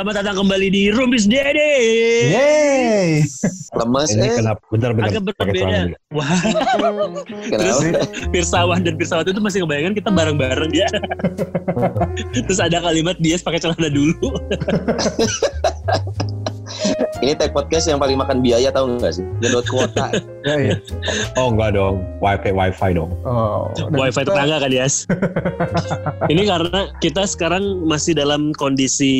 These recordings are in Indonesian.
Selamat datang kembali di Rumpis Dede. Yeay. Lemes Ini eh. kenapa? Bentar, bentar. Agak berbeda. Wah, terus? Pirsawan dan Pirsawati itu masih ngebayangkan kita bareng-bareng ya. terus ada kalimat dia pakai celana dulu. Ini tag podcast yang paling makan biaya tahu nggak sih? Nyedot kuota. Ya, ya. Oh enggak dong, wifi wifi dong. Oh, Wifi kita- tetangga kan Yas. Ini karena kita sekarang masih dalam kondisi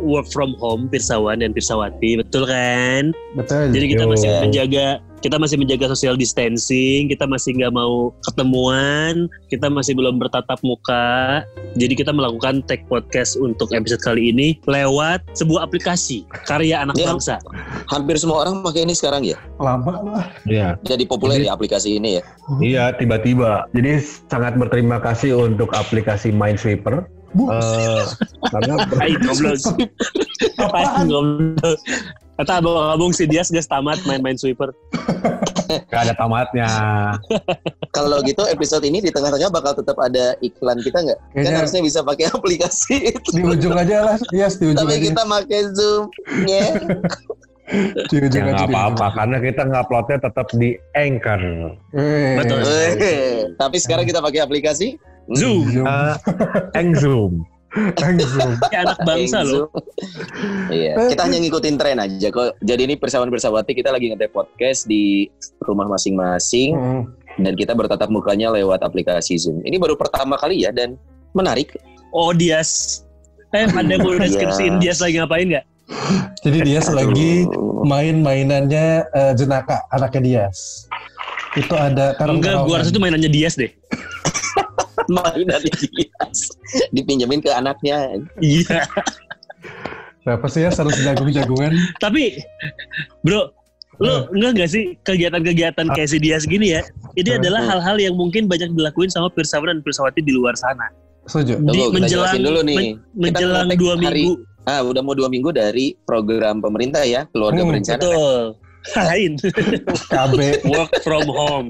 work from home Pirsawan dan Pirsawati, betul kan? Betul. Jadi kita Yo. masih menjaga kita masih menjaga social distancing, kita masih nggak mau ketemuan, kita masih belum bertatap muka. Jadi kita melakukan tag podcast untuk episode kali ini lewat sebuah aplikasi karya anak Ya. bangsa. Hampir semua orang pakai ini sekarang ya. lama lah. Iya, Jadi populer Jadi- ya aplikasi ini ya. iya tiba-tiba. Jadi sangat berterima kasih untuk aplikasi Minesweeper. Bu, Eh, karena Hai goblok. Apaan? goblok. Kata abang-abang si Dias gas tamat main-main sweeper. gak ada tamatnya. Kalau gitu episode ini di tengah-tengah bakal tetap ada iklan kita nggak? Kan harusnya bisa pakai aplikasi itu. di ujung aja lah. Yes, di ujung Tapi aja. kita pakai Zoom. Ya. Di ujung Ya nggak apa-apa, karena kita nguploadnya tetap di Anchor. Eh, Betul. Eh, Tapi sekarang kita pakai aplikasi Zoom. Zoom. Eh, Engzoom. Zoom. Kayak anak bangsa loh. Iya, kita hanya ngikutin tren aja kok. Jadi ini persawan bersawati kita lagi ngetek podcast di rumah masing-masing Hmm. dan kita bertatap mukanya lewat aplikasi Zoom. Ini baru pertama kali ya dan menarik. Oh Dias. Eh, ada yang mau deskripsiin Dias lagi ngapain nggak? Jadi dia lagi Aduh. main mainannya eh, jenaka anaknya Dias. Itu ada karang Enggak, gua rasa itu mainannya Dias deh. mainan Dias dipinjemin ke anaknya. Iya. Siapa sih ya harus jagung-jagungan? Tapi, bro, lu enggak nggak sih kegiatan-kegiatan kayak si Dias gini ya? Ini Hmm. adalah hal-hal yang mungkin banyak dilakuin sama Pirsawan dan Pirsawati di luar sana. Setuju. Tunggu, Di kita menjelang dulu nih. men- menjelang dua hari- minggu. Ah, udah mau dua minggu dari program pemerintah ya, keluarga Hmm, berencana. Betul. Lain. KB. Work from home.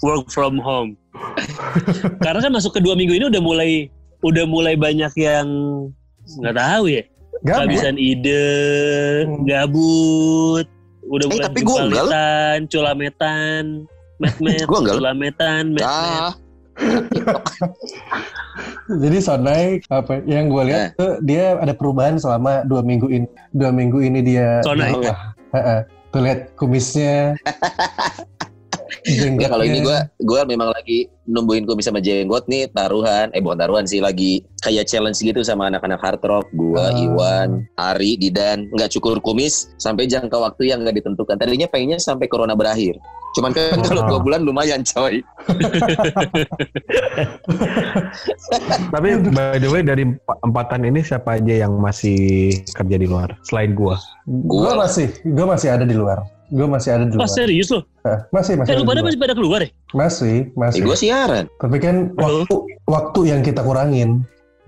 Work from home. Karena kan masuk ke dua minggu ini udah mulai udah mulai banyak yang nggak tahu ya. Gabut. kehabisan ide, Hmm. gabut, udah Eh, mulai tapi gua enggak culametan, met-met, Gua enggak culametan, met-met. Ah, Jadi Sonai apa yang gue Eh. lihat tuh dia ada perubahan selama dua minggu ini. Dua minggu ini dia Sonai. Tuh lihat kumisnya. ya kalau ini jenggotnya. gua gua memang lagi numbuhin kumis sama jenggot nih taruhan, eh bukan taruhan sih lagi kayak challenge gitu sama anak-anak hard rock, gua, Ah. Iwan, Ari, Didan, nggak cukur kumis sampai jangka waktu yang nggak ditentukan. Tadinya pengennya sampai corona berakhir. Cuman kan kalau Ah. dua bulan lumayan coy. Tapi by the way dari emp- empatan ini siapa aja yang masih kerja di luar selain gua? Gue Gua- masih, gue masih ada di luar. Gue masih ada di Oh luar. serius loh? Hah, masih, masih. Eh lu pada masih pada keluar ya? Masih, Eh, masih. gua siaran. Tapi kan waktu waktu yang kita kurangin.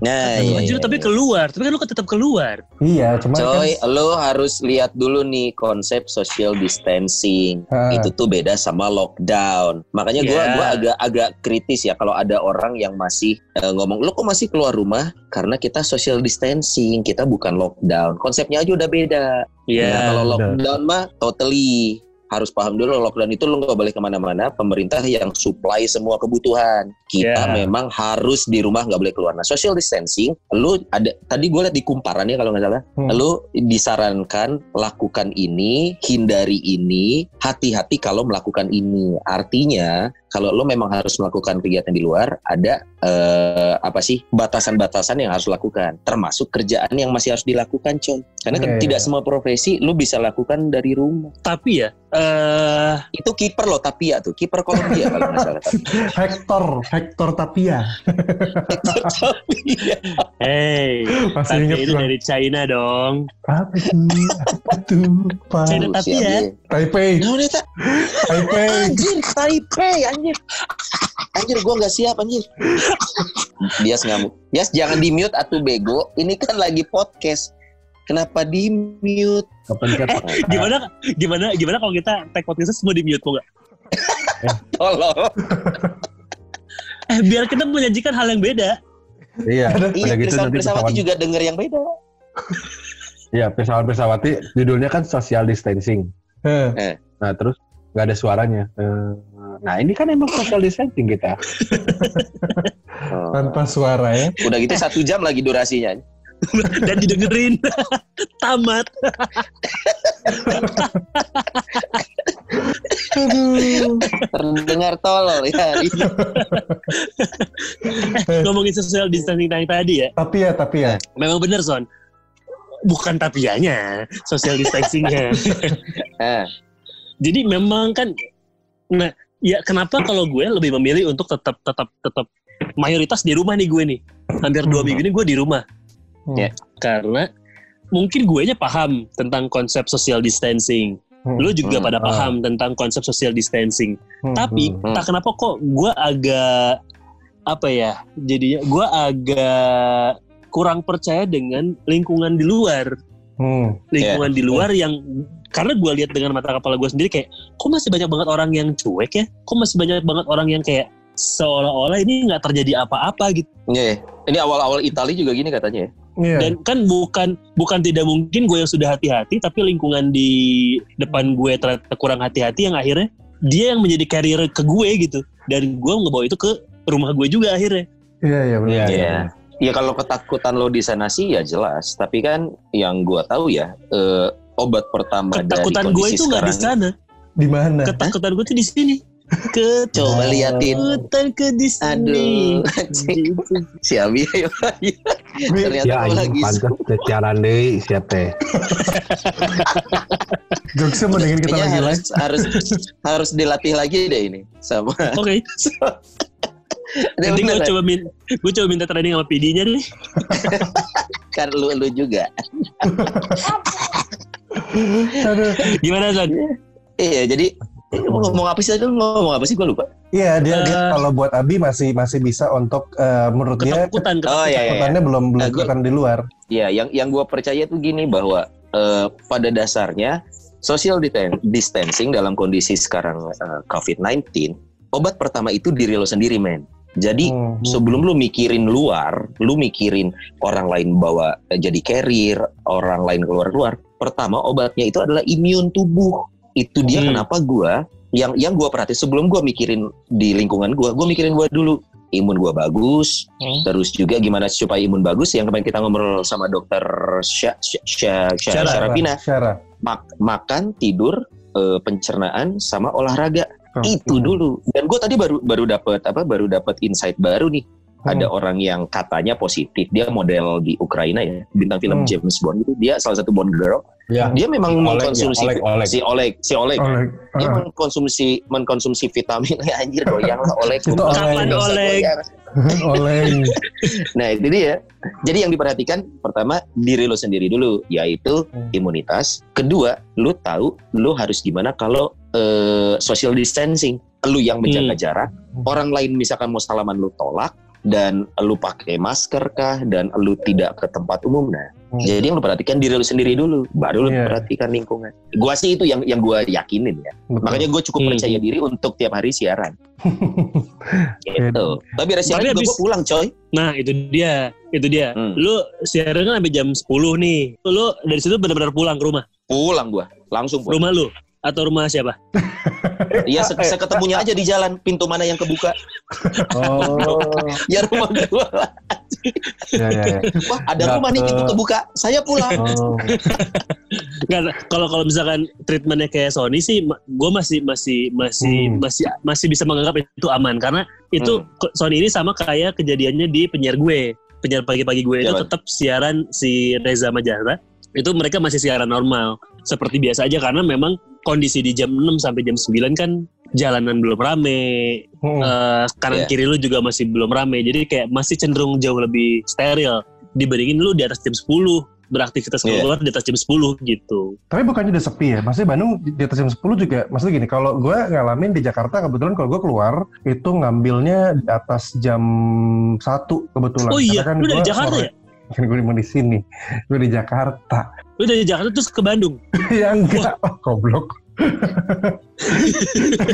Nah, iya, anjir, iya, tapi iya. keluar. Tapi kan lu kan tetap keluar. Iya, cuma Coy, kan lo harus lihat dulu nih konsep social distancing. Ah. Itu tuh beda sama lockdown. Makanya gua Yeah. gua agak agak kritis ya kalau ada orang yang masih eh, ngomong, "Lo kok masih keluar rumah?" Karena kita social distancing, kita bukan lockdown. Konsepnya aja udah beda. Iya. Nah, kalau lockdown mah totally harus paham dulu lockdown itu lo nggak boleh ke mana-mana. Pemerintah yang supply semua kebutuhan. Kita Ya. memang harus di rumah nggak boleh keluar. Nah, social distancing, lu ada tadi gue liat di kumparan ya kalau nggak salah. Hmm. Lu disarankan lakukan ini, hindari ini, hati-hati kalau melakukan ini. Artinya kalau lo memang harus melakukan kegiatan di luar, ada eh, apa sih batasan-batasan yang harus lakukan, termasuk kerjaan yang masih harus dilakukan, coy. Karena kan Iya, tidak semua profesi lu bisa lakukan dari rumah. Tapi ya, eh Itu kiper lo Tapia tuh, kiper Kolombia kalau nggak salah. Hector, Hector Tapia. Tapia. hey, Masih tapi itu gua. dari China dong. Apa sih? Apa tuh? Apa? China Tapia. Taipei, Nah, udah, tak. Taipei. Anjir, Taipei, anjir. Anjir, gua nggak siap, anjir. Bias ngamuk. Bias jangan di mute atuh bego. Ini kan lagi podcast. Kenapa di mute? Kapan kan? Gimana gimana gimana kalau kita tag podcast semua di mute kok? Tolong. Eh biar kita menyajikan hal yang beda. Iya, Iya, gitu nanti Pirsawati pesawat juga denger yang beda. Ya, pesawat pesawati judulnya kan social distancing. Eh, Nah, terus nggak ada suaranya. Eh, Nah, ini kan emang social distancing kita. Oh. tanpa suara ya. Udah gitu satu jam lagi durasinya. dan didengerin tamat Aduh. Terdengar tolol ya. ngomongin social distancing tadi ya Tapi ya, tapi ya. memang bener son bukan tapianya social distancingnya Eh, jadi memang kan nah ya kenapa kalau gue lebih memilih untuk tetap tetap tetap mayoritas di rumah nih gue nih hampir dua Hmm. minggu ini gue di rumah Hmm. Ya. karena mungkin gue nya paham tentang konsep social distancing Hmm. lu juga Hmm. pada Ah. paham tentang konsep social distancing Hmm, tapi. Hmm. tak kenapa kok gue agak apa ya jadinya gue agak kurang percaya dengan lingkungan di luar Hmm. lingkungan di luar yang karena gue lihat dengan mata kepala gue sendiri kayak kok masih banyak banget orang yang cuek ya kok masih banyak banget orang yang kayak seolah-olah ini nggak terjadi apa-apa gitu iya. Ini awal-awal Itali juga gini katanya ya. Iya. dan kan bukan bukan tidak mungkin gue yang sudah hati-hati tapi lingkungan di depan gue ternyata kurang hati-hati yang akhirnya dia yang menjadi carrier ke gue gitu dan gue ngebawa itu ke rumah gue juga akhirnya Iya, iya benar. Iya, Iya. Ya kalau ketakutan lo di sana sih ya jelas. Tapi kan yang gua tahu ya eh, obat pertama ketakutan dari gue kondisi itu nggak di sana Di mana? ketakutan gue tuh di sini Coba liatin. ketakutan ke di sini Aduh. Gitu. Si Abi ayo. Ternyata Ya, lagi pantas secara deh siap teh. Jokesnya mau dengan kita Kayaknya lagi harus, live. harus harus dilatih lagi deh ini sama. oke Dia nanti gue coba min gue coba minta training sama PD-nya deh kan lu lu juga. Gimana Son? Iya jadi mau ngomong apa sih tadi? Lu ngomong apa sih gua lupa. Iya, dia, dia Eh. kalau buat Abi masih masih bisa untuk eh, menurut dia ketakutan Oh iya iya. iya. ketakutannya belum belum Nah, di luar. Ya, yang yang gue percaya tuh gini bahwa pada dasarnya social distancing dalam kondisi sekarang eh, COVID-19, obat pertama itu diri lo sendiri, men. Jadi Hmm, hmm. sebelum lu mikirin luar, lu mikirin orang lain bawa eh, jadi carrier, orang lain keluar-keluar. Pertama obatnya itu adalah imun tubuh. Itu dia Hmm. kenapa gua yang yang gua perhati sebelum gua mikirin di lingkungan gua, gua mikirin gua dulu. Imun gua bagus, Hmm. terus juga gimana supaya imun bagus yang kemarin kita ngobrol sama dokter Sya, Sya, Sya, Sya, Syara. Syarafina. Syara. Mak- makan, tidur, eh, pencernaan sama olahraga Itu dulu. Dan gue tadi baru baru dapat apa baru dapat insight baru nih Hmm. ada orang yang katanya positif dia model di Ukraina ya bintang film Hmm. James Bond itu dia salah satu Bond girl Ya. dia memang Oleg, mengkonsumsi ya, Oleg, Oleg. si Oleg si Oleg dia ah, mengkonsumsi mengkonsumsi vitamin ya anjir goyang lah Oleg Itu Oleg. Oleg? nah itu dia jadi yang diperhatikan pertama diri lo sendiri dulu yaitu Hmm. imunitas kedua lu tahu lu harus gimana kalau eh, social distancing lu yang menjaga Hmm. jarak orang lain misalkan mau salaman lu tolak dan lu pakai masker kah dan lu tidak ke tempat umum nah Hmm. jadi yang lu perhatikan diri lu sendiri dulu baru lu Iya. perhatikan lingkungan gua sih itu yang yang gua yakinin ya Betul. makanya gue cukup Hmm. percaya diri untuk tiap hari siaran gitu tapi resiko juga habis- gua pulang coy Nah itu dia, itu dia. Hmm. Lu siaran kan sampai jam 10 nih. Lu dari situ benar-benar pulang ke rumah. pulang gua langsung pulang Rumah lu atau rumah siapa? Iya, se seketemunya aja di jalan, pintu mana yang kebuka. oh Ya rumah gua. ya ya ya Wah, ada Nggak rumah nih pintu kebuka. Saya pulang. oh kalau kalau misalkan treatmentnya kayak Sony sih, gue masih masih masih Hmm. masih masih bisa menganggap itu aman karena itu Hmm. Sony ini sama kayak kejadiannya di penyiar gue, penyiar pagi-pagi gue itu Siapa? tetap siaran si Reza Majara itu mereka masih siaran normal seperti biasa aja karena memang kondisi di jam 6 sampai jam 9 kan jalanan belum rame, Hmm. eh, kanan Iya. kiri lu juga masih belum rame jadi kayak masih cenderung jauh lebih steril dibandingin lu di atas jam 10 beraktivitas Iya. keluar di atas jam 10 gitu. Tapi bukannya udah sepi ya? Maksudnya Bandung di atas jam 10 juga, maksudnya gini, kalau gue ngalamin di Jakarta, kebetulan kalau gue keluar, itu ngambilnya di atas jam 1 kebetulan. Oh iya, Karena kan lu dari Jakarta sore- ya? Kan gue emang di sini, gue di Jakarta. Lu dari Jakarta terus ke Bandung. ya enggak, oh, goblok.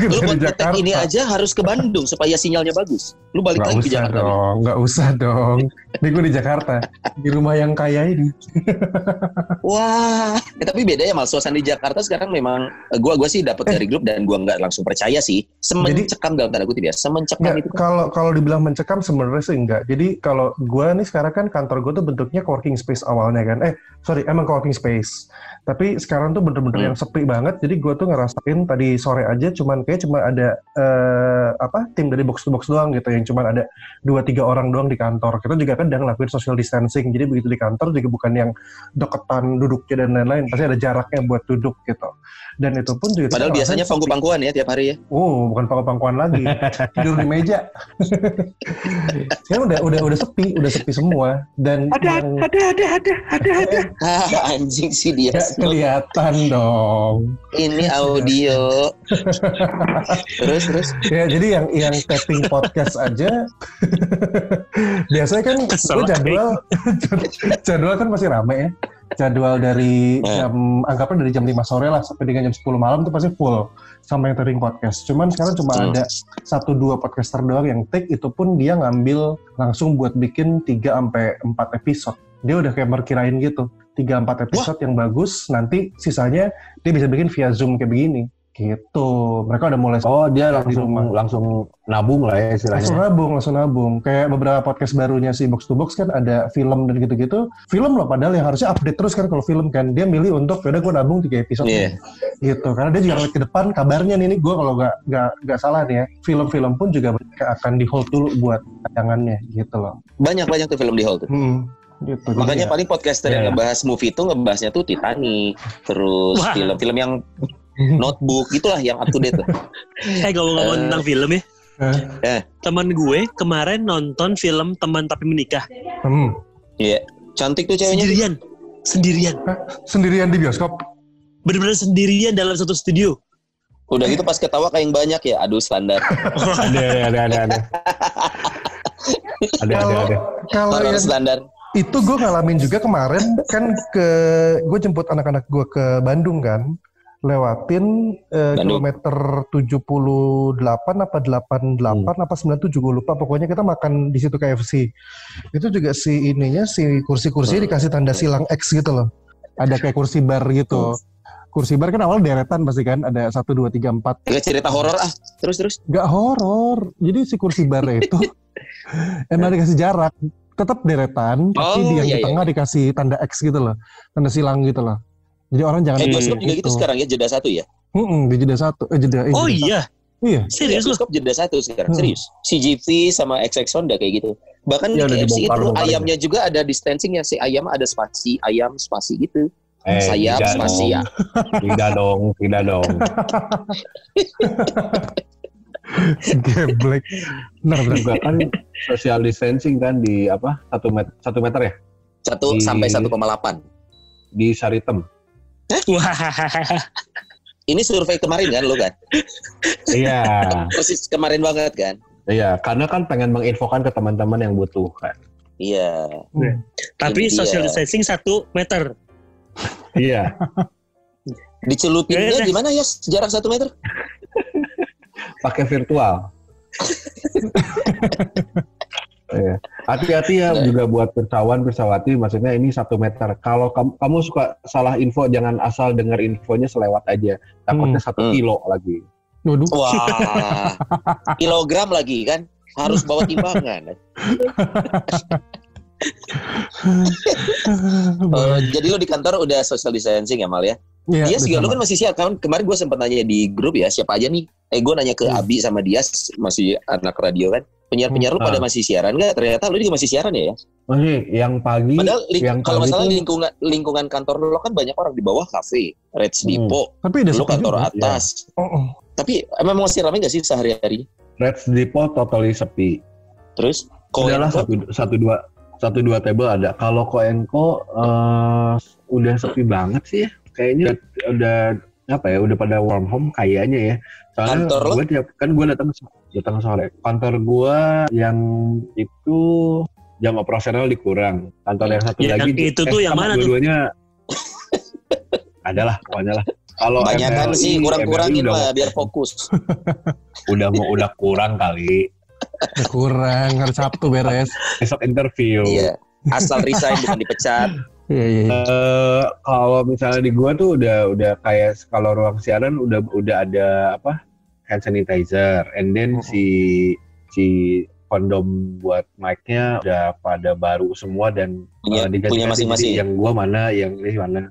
Lu ngetek ini aja harus ke Bandung supaya sinyalnya bagus. Lu balik Nggak lagi ke usah Jakarta. dong, nggak usah dong. Ini gue di Jakarta, di rumah yang kaya ini. Wah, eh, tapi beda ya mal suasana di Jakarta sekarang memang eh, gua gua sih dapat Eh. dari grup dan gua nggak langsung percaya sih. Semencekam dalam tanda kutip ya. Semencekam Nggak, itu kan. kalau kalau dibilang mencekam sebenarnya sih enggak. Jadi kalau gue nih sekarang kan kantor gue tuh bentuknya coworking space awalnya kan. Eh sorry emang coworking space. Tapi sekarang tuh bener-bener Hmm. yang sepi banget. Jadi gue tuh ngerasain tadi sore aja cuman kayak cuma ada eh, apa tim dari box to box doang gitu yang cuman ada dua tiga orang doang di kantor. Kita juga kan udah ngelakuin social distancing. Jadi begitu di kantor juga bukan yang deketan duduknya dan lain-lain. Pasti ada jaraknya buat duduk gitu. Dan itu pun juga Padahal biasanya pangku-pangkuan ya tiap hari ya. Oh, bukan pangku-pangkuan lagi. Tidur di meja. Sekarang udah udah udah sepi, udah sepi semua dan yang ada, ada, ada, ada, ada. Ah, anjing sih dia. nggak kelihatan dong. Ini audio. terus terus. Ya, jadi yang yang tapping podcast aja biasanya kan gue jadwal jadwal kan masih rame ya. Jadwal dari Eh. jam anggapnya dari jam 5 sore lah sampai dengan jam 10 malam tuh pasti full sama yang tapping podcast. Cuman sekarang cuma Hmm. ada satu dua podcaster doang yang take itu pun dia ngambil langsung buat bikin 3 sampai 4 episode. Dia udah kayak merkirain gitu. 3 4 episode yang bagus, nanti sisanya dia bisa bikin via Zoom kayak begini. Gitu. Mereka udah mulai Oh dia Di langsung rumah. langsung nabung lah ya langsung istilahnya. nabung, langsung nabung. Kayak beberapa podcast barunya si Box to Box kan ada film dan gitu-gitu. Film loh padahal yang harusnya update terus kan kalau film kan. Dia milih untuk yaudah gue nabung 3 episode. Iya. Gitu. Karena dia juga ngeliat ke depan kabarnya nih, nih gue kalau nggak nggak nggak salah nih ya. Film-film pun juga akan di hold dulu buat tayangannya gitu loh. Banyak-banyak tuh film di tuh. Hmm, gitu. Makanya ya, paling podcaster yang Iya. ngebahas movie itu ngebahasnya tuh Titanic, terus film-film yang notebook gitulah yang up to date tuh. Eh ngomong-ngomong Eh. tentang film ya. Eh. Teman gue kemarin nonton film Teman Tapi Menikah. hmm. Iya. Cantik tuh ceweknya. Sendirian. Sendirian. Sendirian di bioskop. Bener-bener sendirian dalam satu studio. Udah gitu pas ketawa kayak yang banyak ya. Aduh standar. ada, ada, ada, ada. Ada, ada, Kalau ada. kalau yang standar. itu gue ngalamin juga kemarin kan ke gue jemput anak-anak gue ke Bandung kan lewatin eh, kilometer 78 apa 88 apa 97 gue lupa. Pokoknya kita makan di situ KFC itu juga si ininya si kursi-kursi Hmm. dikasih tanda silang X gitu loh. Ada kayak kursi bar gitu. Kursi bar kan awal deretan pasti kan ada satu dua tiga empat. Kayak cerita horor ah. Terus terus. nggak horor. Jadi si kursi bar itu emang dikasih jarak tetap deretan tapi Oh, di yang iya, di iya. tengah dikasih tanda X gitu loh tanda silang gitu loh jadi orang jangan Eh bioskop juga gitu sekarang ya jeda satu ya. Mm-mm, di jeda satu eh jeda eh, Oh jeda iya. satu. iya Serius loh. bioskop jeda satu sekarang Hmm. serius. CGV sama XX Honda kayak gitu. Bahkan Iya, di udah KFC itu ayamnya juga ada distancingnya. Si ayam ada spasi ayam spasi gitu. Eh, Sayap tidak spasi dong. ya. Tidak dong, tidak dong. geblek benar benar kan social distancing kan di apa satu meter satu meter ya Satu Di- sampai 1,8. di Saritem. Wah. Ini survei kemarin kan lo kan? Iya, Persis kemarin banget kan? iya. Karena kan pengen menginfokan ke teman-teman yang butuh kan. Iya. Tapi Ini social distancing satu meter. Iya. Dicelupinnya Iya, gimana ya? Jarak satu meter? Pakai virtual. Iya. Hati-hati ya Nah. juga buat persawan persawati. Maksudnya ini satu meter. Kalau kamu, kamu suka salah info, jangan asal dengar infonya selewat aja. Takutnya satu Hmm. kilo lagi. waduh Wah. Kilogram lagi kan? Harus bawa timbangan. Eh, jadi lo di kantor udah social distancing ya Mal ya? Iya, dia juga lu kan masih siap kan kemarin gue sempat nanya di grup ya siapa aja nih eh gue nanya ke Hmm. Abi sama dia masih anak radio kan penyiar-penyiar lu Hmm. pada Ah. masih siaran nggak ternyata lu juga masih siaran ya Masih yang pagi, padahal ling- yang kalau masalah tuh- lingkungan lingkungan kantor lu kan banyak orang di bawah kafe Reds Hmm. Depot tapi udah lu kantor juga. atas Oh, oh. tapi emang masih ramai nggak sih sehari-hari Reds Depot totally sepi. terus kok satu, satu dua satu dua table ada. Kalau Koenko eh udah sepi banget sih ya. Kayaknya udah apa ya udah pada warm home kayaknya ya. Soalnya Kantor gue tiap kan gue datang datang sore. Kantor gue yang itu jam operasional dikurang. Kantor yang satu Yang lagi itu tuh yang mana tuh? dua-duanya adalah pokoknya lah. Kalau Banyakan MLI, sih kurang-kurangin lah biar fokus. Udah mau udah kurang kali. Ya, kurang hari Sabtu beres. Besok interview. Iya. Asal resign bukan dipecat. Iya iya. iya. Eh, kalau misalnya di gua tuh udah udah kayak kalau ruang siaran udah udah ada apa hand sanitizer, and then Mm-mm. si si kondom buat mic-nya udah pada baru semua dan Punya- eh, diganti-ganti. punya masing-masing. Yang gua mana, yang ini mana.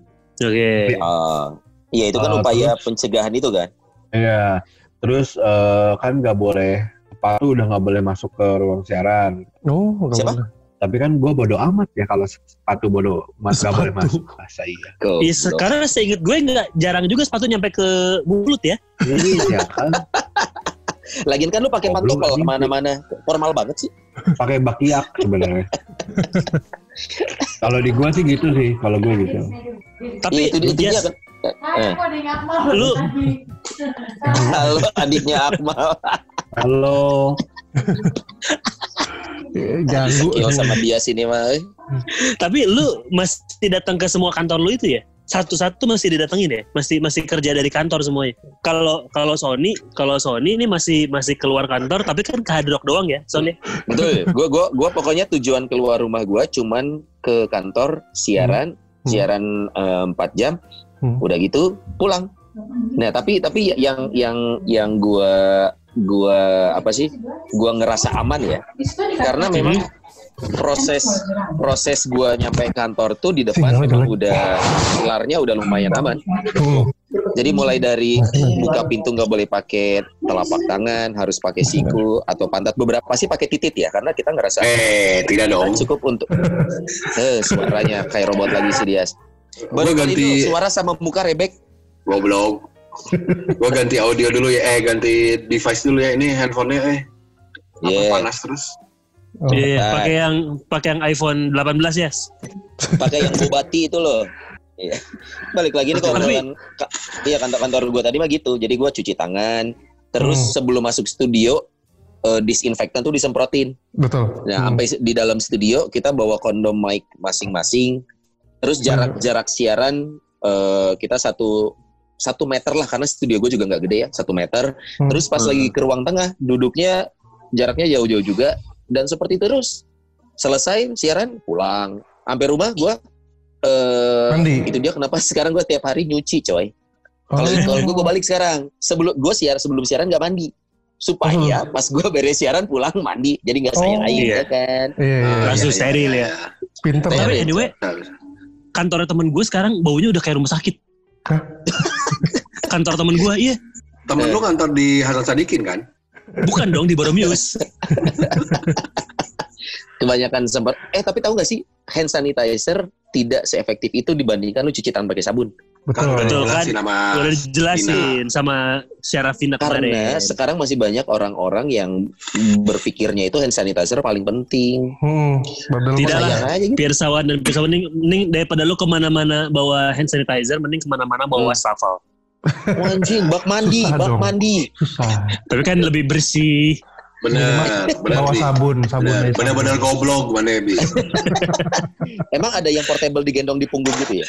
Oke. Ah, Iya itu kan Ah, upaya terus? pencegahan itu kan. Iya. Terus eh, kan nggak boleh sepatu udah nggak boleh masuk ke ruang siaran. Oh, nggak Siapa? boleh. Tapi kan gua bodo amat ya kalau sepatu bodo mas nggak boleh masuk. Masa iya. Go. Iya, sekarang seinget gue nggak jarang juga sepatu nyampe ke mulut ya. Iya kan. Lagian kan lu pakai pantofel anjing. ke mana-mana. Formal banget sih. pakai bakiak sebenarnya. kalau di gua sih gitu sih, kalau gua gitu. Tapi Iya, itu, itu dia Jas, kan. Eh. Lu- Halo adiknya Akmal. Halo, Ganggu. Kill sama dia sini mah. eh. tapi lu masih datang ke semua kantor lu itu ya? Satu-satu masih didatengin ya? Masih masih kerja dari kantor semuanya. Kalau kalau Sony, kalau Sony ini masih masih keluar kantor tapi kan ke Hard Rock doang ya, Sony. Betul. Gua gua gua pokoknya tujuan keluar rumah gua cuman ke kantor siaran, Hmm. siaran eh, 4 jam. Hmm. Udah gitu pulang. Nah, tapi tapi yang yang yang gua gua apa sih? Gua ngerasa aman ya. Karena memang proses proses gua nyampe kantor tuh di depan memang udah pilarnya udah lumayan aman. Jadi mulai dari buka pintu nggak boleh pakai telapak tangan, harus pakai siku atau pantat. Beberapa sih pakai titit ya, karena kita ngerasa Eh, tidak dong. cukup untuk. Eh, suaranya kayak robot lagi sih dia. Baru ganti- itu suara sama muka rebek. Goblok. Gua ganti audio dulu ya, eh ganti device dulu ya. Ini handphonenya eh apa, Iya, panas terus. Oh. Iya, Nah. pakai yang pakai yang iPhone 18 ya. pakai yang bobati itu loh. Iya. Balik lagi nih kalau iya kantor-kantor gue tadi mah gitu. Jadi gue cuci tangan. Terus Hmm. sebelum masuk studio eh, disinfektan tuh disemprotin. Betul. Nah, Hmm. sampai di dalam studio kita bawa kondom mic masing-masing. Terus jarak jarak siaran eh, kita satu satu meter lah karena studio gue juga nggak gede ya satu meter. Hmm. Terus pas lagi ke ruang tengah duduknya jaraknya jauh-jauh juga dan seperti terus. Selesai siaran pulang. Sampai rumah gue eh Mandi. itu dia kenapa sekarang gue tiap hari nyuci coy. Kalau Oh. kalau gue gue balik sekarang sebelum gue siar sebelum siaran nggak mandi supaya pas gue beres siaran pulang mandi jadi nggak sayang Oh. air Iya. ya kan. Iya, iya. Ah, Langsung iya, iya, steril iya, ya. iya. Pinter. Tapi Iya, anyway, kantornya temen gue sekarang baunya udah kayak rumah sakit. Hah? Kantor temen gue, iya. Temen Eh. lu kantor di Hasan Sadikin kan? Bukan dong di Boromius. Kebanyakan sempat eh tapi tahu nggak sih hand sanitizer tidak seefektif itu dibandingkan lu cuci tangan pakai sabun. Betul. Kan udah Betul, dijelasin sama Udah dijelasin sama Syarafina Karena kemarin. sekarang masih banyak orang-orang yang berpikirnya itu hand sanitizer paling penting. Hmm, Tidak lah. Aja gitu. Pirsawan dan Pirsawan mending, mending daripada lu ke mana-mana bawa hand sanitizer, mending ke mana-mana bawa wastafel. Wah, anjing, bak mandi, Susah bak dong. mandi. Susah. Tapi kan lebih bersih. bener, bener Bawa sabun, sabun. Bener-bener goblok mana Bi. Emang ada yang portable digendong di punggung gitu ya?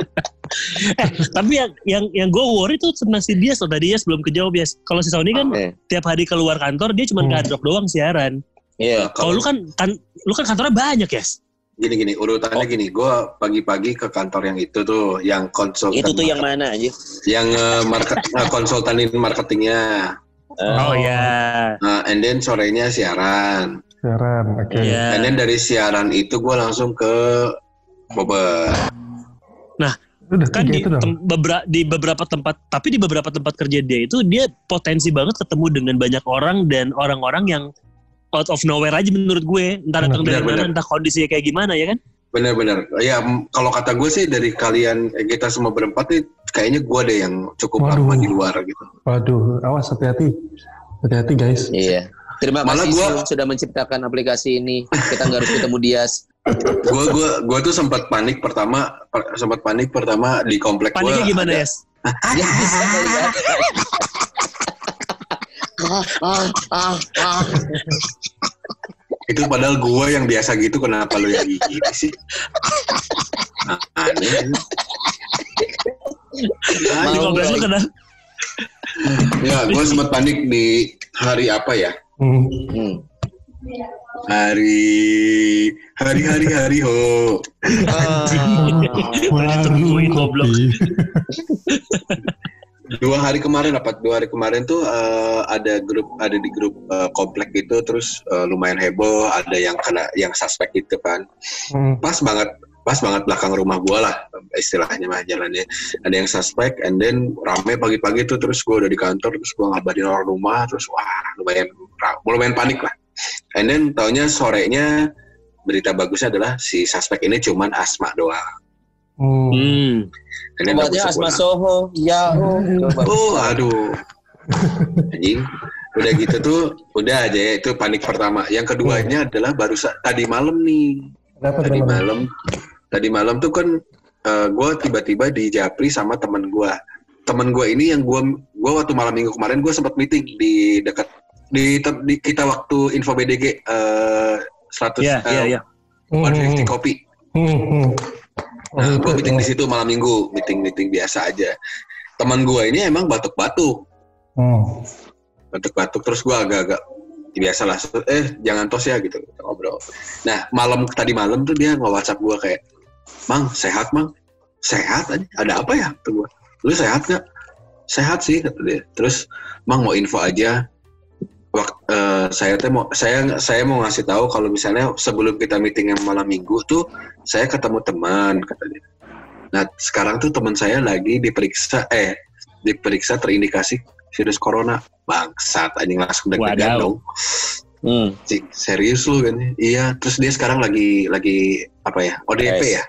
Tapi yang yang yang gue worry tuh tentang si Bias loh tadi ya sebelum kejawab Bias. Kalau si Sony kan Eh, tiap hari keluar kantor dia cuma Hmm. Rock doang siaran. Iya. Kalau lu kan kan lu kan kantornya banyak ya. Gini-gini, urutannya gini. Gue pagi-pagi ke kantor yang itu tuh, yang konsultan. Itu tuh yang mana aja? Yang eh, market, eh, konsultanin marketingnya. Oh, ya. Nah, and then sorenya siaran. Siaran, oke. Iya. And then dari siaran itu gue langsung ke Bobber. Udah kan di, tem- bebera- di beberapa tempat tapi di beberapa tempat kerja dia itu dia potensi banget ketemu dengan banyak orang dan orang-orang yang out of nowhere aja menurut gue entah datang dari mana entah kondisinya kayak gimana ya kan Bener-bener. Ya, kalau kata gue sih dari kalian eh, kita semua berempat nih, kayaknya gue deh yang cukup Waduh. lama di luar gitu. Waduh, awas hati-hati. Hati-hati guys. Iya. Terima Malah kasih gua- sudah menciptakan aplikasi ini. Kita nggak harus ketemu Dias. gue gua gua tuh sempat panik pertama per- sempat panik pertama di komplek gue. paniknya gimana ya Dia bisa melihat. Ah, ah, ah. Itu padahal gue yang biasa gitu kenapa lu yang gini sih? Nah, aneh. Di kompleks lu kena Ya, gue sempat panik di hari apa ya? Hmm. Hmm. Hari hari hari hari ho. Ah. ditungguin goblok. Dua hari kemarin apa? Dua hari kemarin tuh eh, ada grup ada di grup eh, komplek gitu terus eh, lumayan heboh, ada yang kena yang suspek gitu kan. Hmm. Pas banget pas banget belakang rumah gua lah istilahnya mah jalannya ada yang suspek and then rame pagi-pagi tuh terus gua udah di kantor terus gua ngabarin orang rumah terus wah lumayan lumayan panik lah and then taunya sorenya berita bagusnya adalah si suspek ini cuman asma doang Hmm. Hmm. Obatnya asma soho, ya oh. Oh, aduh. Anjing. Udah gitu tuh, udah aja ya, itu panik pertama. Yang keduanya adalah baru tadi malam nih. Kenapa Tadi malam. Tadi malam tuh kan gue tiba-tiba di Japri sama temen gue. Temen gue ini yang gue gua waktu malam minggu kemarin gue sempat meeting di dekat di, di kita waktu info BDG eh 100 Iya, iya, iya. Hmm, 150 kopi. hmm, hmm. Nah, Oh, gue meeting di situ malam minggu, meeting-meeting biasa aja. Teman gue ini emang batuk-batuk. Hmm. batuk-batuk terus gue agak-agak biasalah eh jangan tos ya gitu kita ngobrol. Nah malam tadi malam tuh dia nge WhatsApp gue kayak mang sehat mang? Sehat aja ada apa ya? tuh gue lu sehat gak sehat sih kata dia. Terus mang mau info aja Wak, eh, saya teh mau saya saya mau ngasih tahu kalau misalnya sebelum kita meeting yang malam minggu tuh saya ketemu teman kata dia nah sekarang tuh teman saya lagi diperiksa eh diperiksa terindikasi virus corona bangsat anjing langsung deg-degan dong Hmm. Cik, serius lu kan iya terus dia sekarang lagi lagi apa ya ODP Yes. ya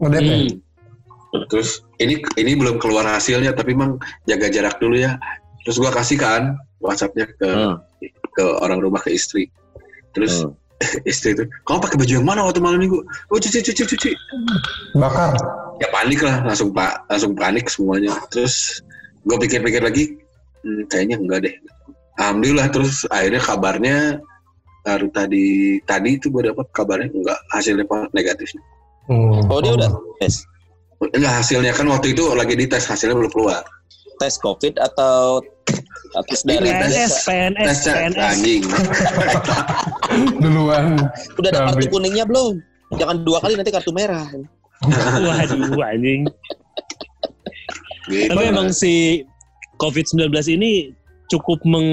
Hmm. hmm. terus ini ini belum keluar hasilnya tapi emang jaga jarak dulu ya terus gua kasih kan WhatsAppnya ke Hmm. ke orang rumah ke istri. Terus Hmm. istri itu kamu pakai baju yang mana waktu malam minggu? Oh cuci cuci cuci bakar. ya panik lah langsung pak langsung panik semuanya. Terus gue pikir-pikir lagi hmm, kayaknya enggak deh. Alhamdulillah terus akhirnya kabarnya baru tadi tadi itu gue dapat kabarnya enggak hasilnya negatif. Hmm. Oh dia udah tes? Enggak hasilnya kan waktu itu lagi dites hasilnya belum keluar. Tes COVID atau darah tes- PNS? PNS, PNS. anjing Duluan. Udah ada kartu kuningnya belum? Jangan dua kali nanti kartu merah. Waduh, anjing. gitu. Tapi emang si COVID-19 ini cukup meng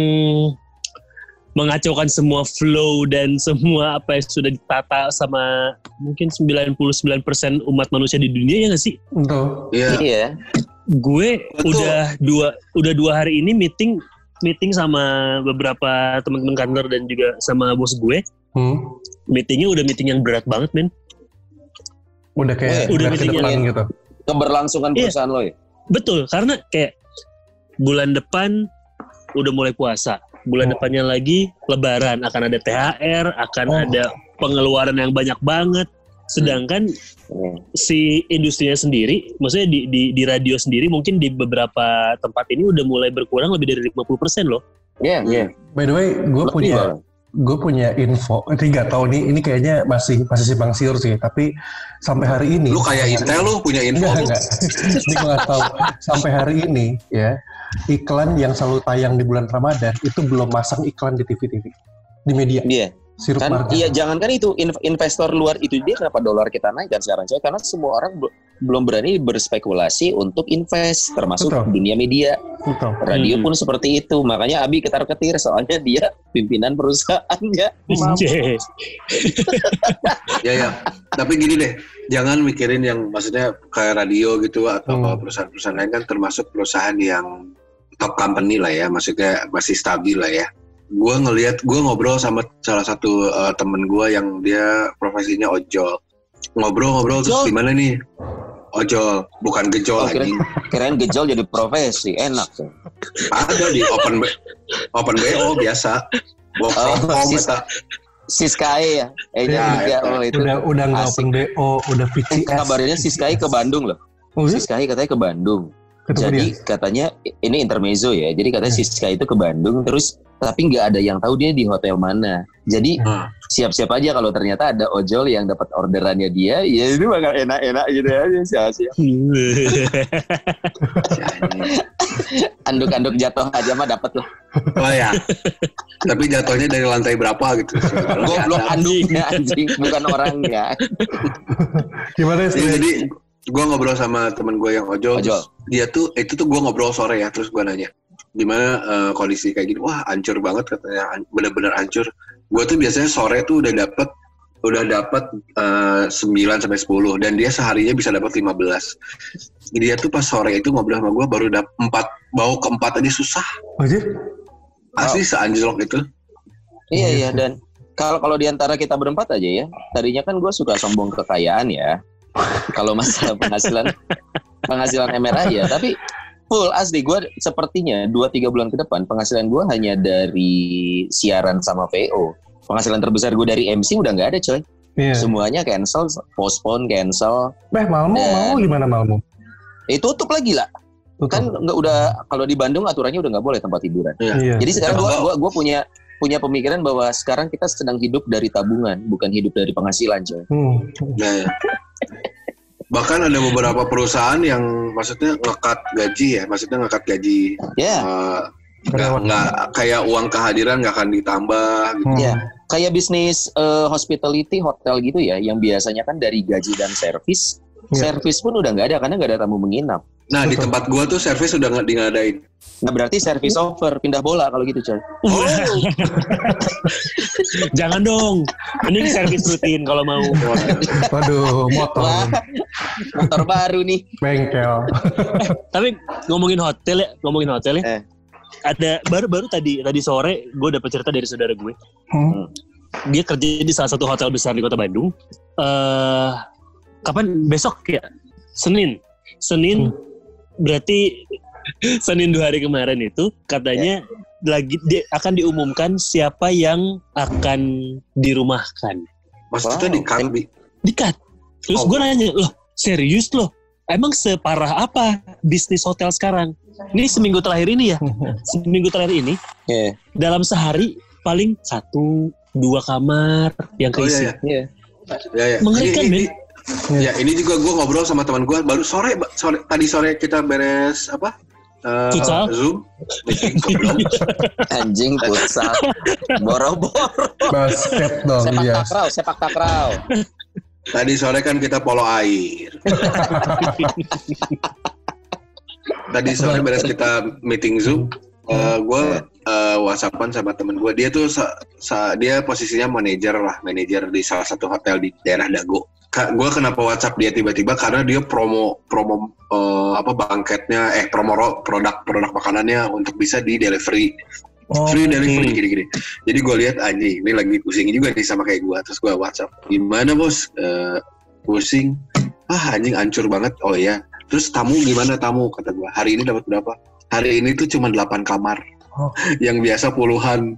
mengacaukan semua flow dan semua apa yang sudah ditata sama mungkin 99% umat manusia di dunia ya nggak sih? Tuh. Iya. Iya. Gue Betul. udah dua udah dua hari ini meeting meeting sama beberapa teman-teman kantor dan juga sama bos gue. Hmm. Meetingnya udah meeting yang berat banget, men. Udah kayak Weh, udah udah ke meetingnya depan ya. gitu. Keberlangsungan Iya. perusahaan lo ya. Betul, karena kayak bulan depan udah mulai puasa. Bulan Oh. depannya lagi lebaran, akan ada THR, akan Oh. ada pengeluaran yang banyak banget. Sedangkan Hmm. si industrinya sendiri, maksudnya di, di, di radio sendiri mungkin di beberapa tempat ini udah mulai berkurang lebih dari 50% loh. Iya, iya. By the way, gue punya gue punya info. Ini nggak tahu nih. Ini kayaknya masih masih simpang siur sih. Tapi sampai hari ini. lu kayak Intel lu punya info Enggak, enggak. Ini gue nggak tahu. Sampai hari ini ya iklan yang selalu tayang di bulan Ramadan itu belum masang iklan di TV-TV di media Iya. Sirup Kan marga. iya jangan kan itu in- investor luar itu dia kenapa dolar kita naik kan sekarang coy karena semua orang bel- belum berani berspekulasi untuk invest termasuk Betul. dunia media. Betul. Radio Hmm. pun seperti itu. Makanya Abi ketar-ketir soalnya dia pimpinan perusahaannya. Ya ya. Tapi gini deh, jangan mikirin yang maksudnya kayak radio gitu atau Hmm. perusahaan-perusahaan lain kan termasuk perusahaan yang top company lah ya, maksudnya masih stabil lah ya. Gua ngelihat, gua ngobrol sama salah satu uh, temen gua yang dia profesinya ojol. Ngobrol-ngobrol terus gimana nih? Ojol, bukan gejol Oh, anjing. Keren gejol jadi profesi, enak tuh. Ada di open B- open BO biasa. Work Oh, home sis- ya. Eh Ya, juga eta. oh itu. udah udah nggak open BO, udah Eh, VCS. Kabarnya Siskai ke Bandung loh. Oh, iya? Siskai katanya ke Bandung. Ketemu Jadi dia. katanya ini intermezzo ya. Jadi katanya Hmm. Siska itu ke Bandung terus tapi nggak ada yang tahu dia di hotel mana. Jadi Hmm. siap-siap aja kalau ternyata ada ojol yang dapat orderannya dia, ya itu bakal enak-enak gitu aja siap-siap. Si anjing. Anduk-anduk jatuh aja mah dapat loh. Oh ya. Tapi jatuhnya dari lantai berapa gitu. Goblok anduknya anjing, bukan orangnya. Gimana sih? jadi gue ngobrol sama temen gue yang ojol, Ojol. terus dia tuh itu tuh gue ngobrol sore ya terus gue nanya gimana eh, kondisi kayak gini? Wah hancur banget katanya an- bener-bener hancur. Gue tuh biasanya sore tuh udah dapet udah dapat 9 sampai 10 dan dia seharinya bisa dapat 15 dia tuh pas sore itu ngobrol sama gue baru dapat 4 bau keempat aja susah. Aja? asli seanjlok itu. Iya iya dan kalau kalau di antara kita berempat aja ya, tadinya kan gue suka sombong kekayaan ya. Kalau masalah penghasilan penghasilan MRA ya, tapi full asli gue sepertinya 2-3 bulan ke depan penghasilan gue hanya dari siaran sama VO. Penghasilan terbesar gue dari MC udah nggak ada coy. Iya. Semuanya cancel, postpone, cancel. Eh, Malmo, Dan- Malmo gimana Malmo? Eh tutup lagi lah. Tutup. Kan nggak udah kalau di Bandung aturannya udah nggak boleh tempat hiburan. Iya. Jadi sekarang gua, Coba. gua, gua punya punya pemikiran bahwa sekarang kita sedang hidup dari tabungan, bukan hidup dari penghasilan, coy. Hmm. Nah, ya. bahkan ada beberapa perusahaan yang maksudnya ngekat gaji ya maksudnya ngekat gaji Ya, eh, nggak Karyawan. nggak kayak uang kehadiran nggak akan ditambah gitu. Hmm. ya. Kayak bisnis eh, hospitality hotel gitu ya, yang biasanya kan dari gaji dan servis. Iya. Servis pun udah nggak ada karena nggak ada tamu menginap. Nah di tempat gua tuh servis udah nggak di ngadain. Nah berarti servis over, pindah bola kalau gitu coy. Oh, Jangan dong. Mending servis rutin kalau mau. Waduh, motor, Wah, motor baru nih. bengkel. Tapi ngomongin hotel ya, ngomongin hotel ya. Eh. Ada baru-baru tadi tadi sore gue dapat cerita dari saudara gue. Hmm. Dia kerja di salah satu hotel besar di kota Bandung. Eh kapan besok ya? Senin. Senin berarti Senin dua hari kemarin itu katanya lagi dia akan diumumkan siapa yang akan dirumahkan. maksudnya Wow. di cut, Bi. Dikat. Terus Oh. gue nanya, loh serius loh? Emang separah apa bisnis hotel sekarang? Ini seminggu terakhir ini ya, seminggu terakhir ini Iya. dalam sehari paling satu dua kamar yang Oh keisi. iya, Iya. ya, ya. Mengerikan, ini, men. Ini- ya ini juga gua ngobrol sama teman gua baru sore, sore tadi sore kita beres apa? Eh, Futsal? Zoom. Anjing futsal. Boro-boro. Basket dong, Sepak iya. takraw, sepak takraw. Tadi sore kan kita polo air. Tadi sore beres kita meeting Zoom, gue whatsappan sama temen gue. Dia tuh sa- sa- dia posisinya manajer lah, manajer di salah satu hotel di daerah Dago. Gue kenapa WhatsApp dia tiba-tiba karena dia promo promo eh, apa bangketnya, eh promo ro- produk produk makanannya untuk bisa di delivery, Oh, free delivery gini-gini. Jadi gue lihat anjing ini lagi pusing juga nih sama kayak gue. Terus gue WhatsApp, gimana bos? Eh, pusing. Ah anjing hancur banget. Oh iya. Terus tamu gimana tamu? Kata gue. Hari ini dapat berapa? Hari ini tuh cuma 8 kamar. Oh. Yang biasa puluhan.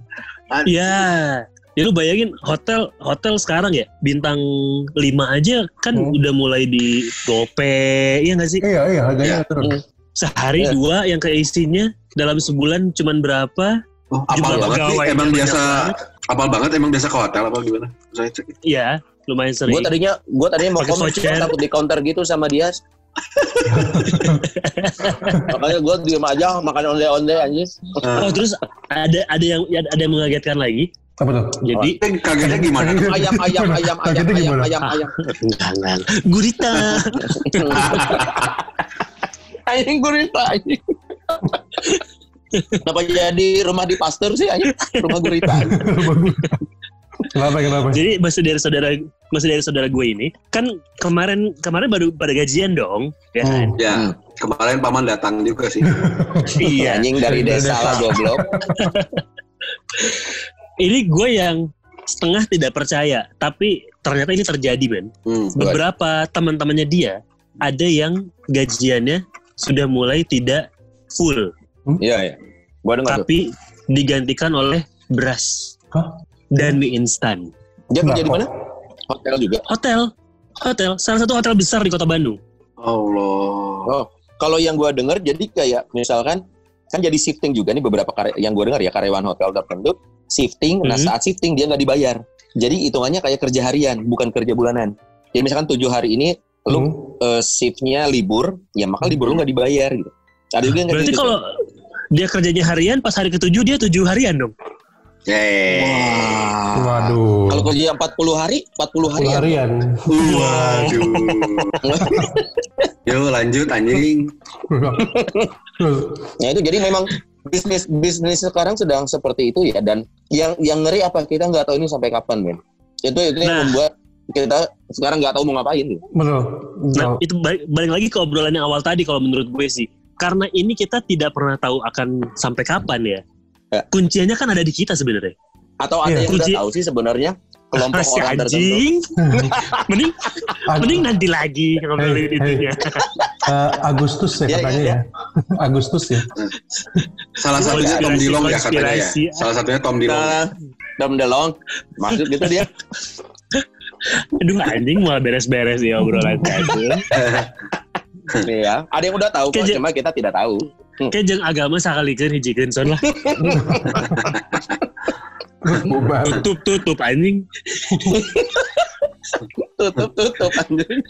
Ya, ya lu bayangin hotel hotel sekarang ya bintang 5 aja kan Hmm. udah mulai di gope, iya nggak sih? Iya, iya, harganya Iya. turun. Sehari Iya. dua yang keisinya dalam sebulan cuman berapa? Oh, apal banget nih. Emang banyak biasa banget. apal banget emang biasa ke hotel apa gimana? Saya cek. Iya, lumayan sering. Gue tadinya, gue tadinya mau komen, takut di counter gitu sama dia. Makanya gue diem aja makan onde-onde anjing. Oh terus ada ada yang ada yang mengagetkan lagi. Apa tuh? Jadi Kagetnya gimana? Ayam, ayam, ayam, ayam, ayam, ayam, ayam. jangan gurita. Anjing gurita anjing. Kenapa jadi rumah di pastor sih anjing? Rumah gurita. kenapa, kenapa? Jadi masih dari saudara masih dari saudara gue ini kan kemarin kemarin baru pada gajian dong, ya kan? Hmm. Ya, kemarin paman datang juga sih. Iya. Anjing dari desa. lah goblok. Ini gue yang setengah tidak percaya, tapi ternyata ini terjadi, Ben. Hmm. Beberapa teman-temannya dia ada yang gajiannya sudah mulai tidak full, Iya, iya. Gua dengar tuh. tapi digantikan oleh beras Hah? dan mie instan. Dia kerja di mana? Hotel juga. Hotel, hotel, salah satu hotel besar di kota Bandung. Allah. Oh, kalau yang gua dengar jadi kayak misalkan kan jadi shifting juga nih beberapa karya yang gua dengar ya karyawan hotel tertentu shifting. Nah Mhm. saat shifting dia nggak dibayar. Jadi hitungannya kayak kerja harian bukan kerja bulanan. Jadi misalkan tujuh hari ini lu Hmm. eh, shiftnya libur, ya maka libur lu nggak dibayar gitu. Ada juga yang Berarti gitu. kalau dia kerjanya harian, pas hari ketujuh dia tujuh harian dong. Eh, Wah. Waduh. Kalau kerja 40 hari, 40 hari. harian. waduh. Yuk lanjut anjing. Ya itu jadi memang bisnis bisnis sekarang sedang seperti itu ya dan yang yang ngeri apa kita nggak tahu ini sampai kapan men. Itu itu yang Nah. membuat kita sekarang nggak tahu mau ngapain gitu. Betul. Nah, itu balik, balik lagi ke obrolan yang awal tadi kalau menurut gue sih. Karena ini kita tidak pernah tahu akan sampai kapan ya. Ya. Kuncinya kan ada di kita sebenarnya. Atau ada Iya. yang Kunci- tahu sih sebenarnya kelompok si orang tertentu. anjing. mending mending nanti lagi ngobrolin Hey, hey. eh, Agustus ya Iya, katanya iya, ya. Agustus ya. Salah satunya Tom Dilong ya katanya ya. Salah satunya Tom Dilong. Nah, Dom DeLong maksud gitu dia. Aduh anjing malah beres-beres ya obrolan tadi. Iya, ada yang udah tahu cuma kita tidak tahu. Kayak jeng agama sakalikeun hijikeun son lah. Bubar. Tutup tutup anjing. Tutup tutup anjing.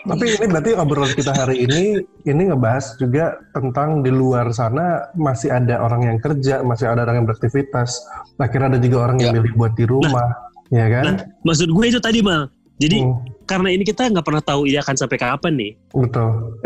Tapi ini berarti obrolan kita hari ini ini ngebahas juga tentang di luar sana masih ada orang yang kerja, masih ada orang yang beraktivitas. Akhirnya ada juga orang yang Ya. milih buat di rumah, ya kan? Nah, Maksud gue itu tadi mal. Jadi Hmm, karena ini kita nggak pernah tahu ini akan sampai kapan nih. betul.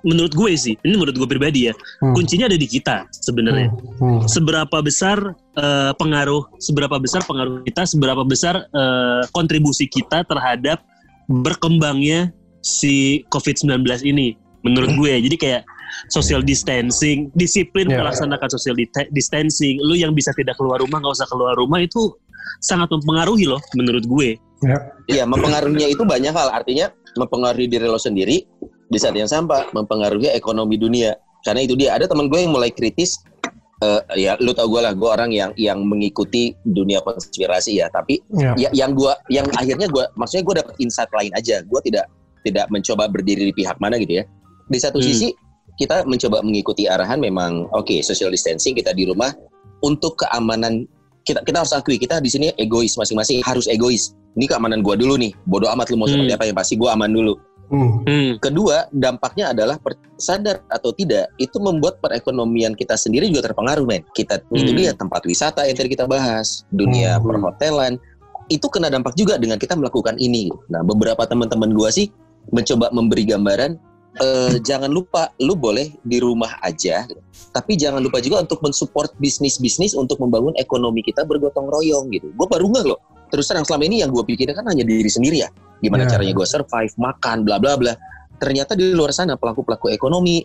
Menurut gue sih, ini menurut gue pribadi ya. Hmm, Kuncinya ada di kita sebenarnya. hmm, hmm. Seberapa besar eh, pengaruh, seberapa besar pengaruh kita, seberapa besar eh, kontribusi kita terhadap berkembangnya si COVID-19 ini. Menurut gue, jadi kayak social distancing, disiplin Ya. melaksanakan social di- distancing. Lu yang bisa tidak keluar rumah, nggak usah keluar rumah itu sangat mempengaruhi loh, menurut gue. Iya, mempengaruhinya itu banyak hal. Artinya mempengaruhi diri lo sendiri di saat yang sama, mempengaruhi ekonomi dunia. Karena itu dia ada teman gue yang mulai kritis. eh, ya, lu tau gue lah, gue orang yang yang mengikuti dunia konspirasi ya. Tapi Ya. ya, yang gue, yang akhirnya gue, maksudnya gue dapet insight lain aja. Gue tidak tidak mencoba berdiri di pihak mana gitu ya. Di satu Hmm. sisi kita mencoba mengikuti arahan memang oke social distancing kita di rumah untuk keamanan kita kita harus akui kita di sini egois masing-masing harus egois. Ini keamanan gua dulu nih. Bodoh amat lu mau Hmm. seperti apa yang pasti gua aman dulu. Hmm, Hmm. Kedua, dampaknya adalah per- sadar atau tidak itu membuat perekonomian kita sendiri juga terpengaruh, men. Kita itu Hmm. dia tempat wisata yang tadi kita bahas, dunia Hmm. perhotelan itu kena dampak juga dengan kita melakukan ini. Nah, beberapa teman-teman gua sih mencoba memberi gambaran eh, jangan lupa lu boleh di rumah aja, tapi jangan lupa juga untuk mensupport bisnis-bisnis untuk membangun ekonomi kita bergotong royong gitu. Gue baru nggak loh. Terus terang selama ini yang gue pikirin kan hanya diri sendiri ya. Gimana Ya. caranya gue survive, makan, bla bla bla. Ternyata di luar sana pelaku-pelaku ekonomi,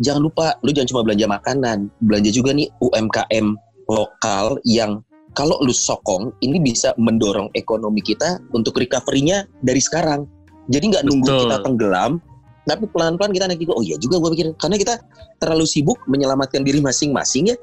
jangan lupa lu jangan cuma belanja makanan, belanja juga nih UMKM lokal yang kalau lu sokong ini bisa mendorong ekonomi kita untuk recovery-nya dari sekarang. Jadi nggak nunggu Betul. kita tenggelam, tapi pelan-pelan kita naik juga. Oh iya juga gue pikir karena kita terlalu sibuk menyelamatkan diri masing-masing ya.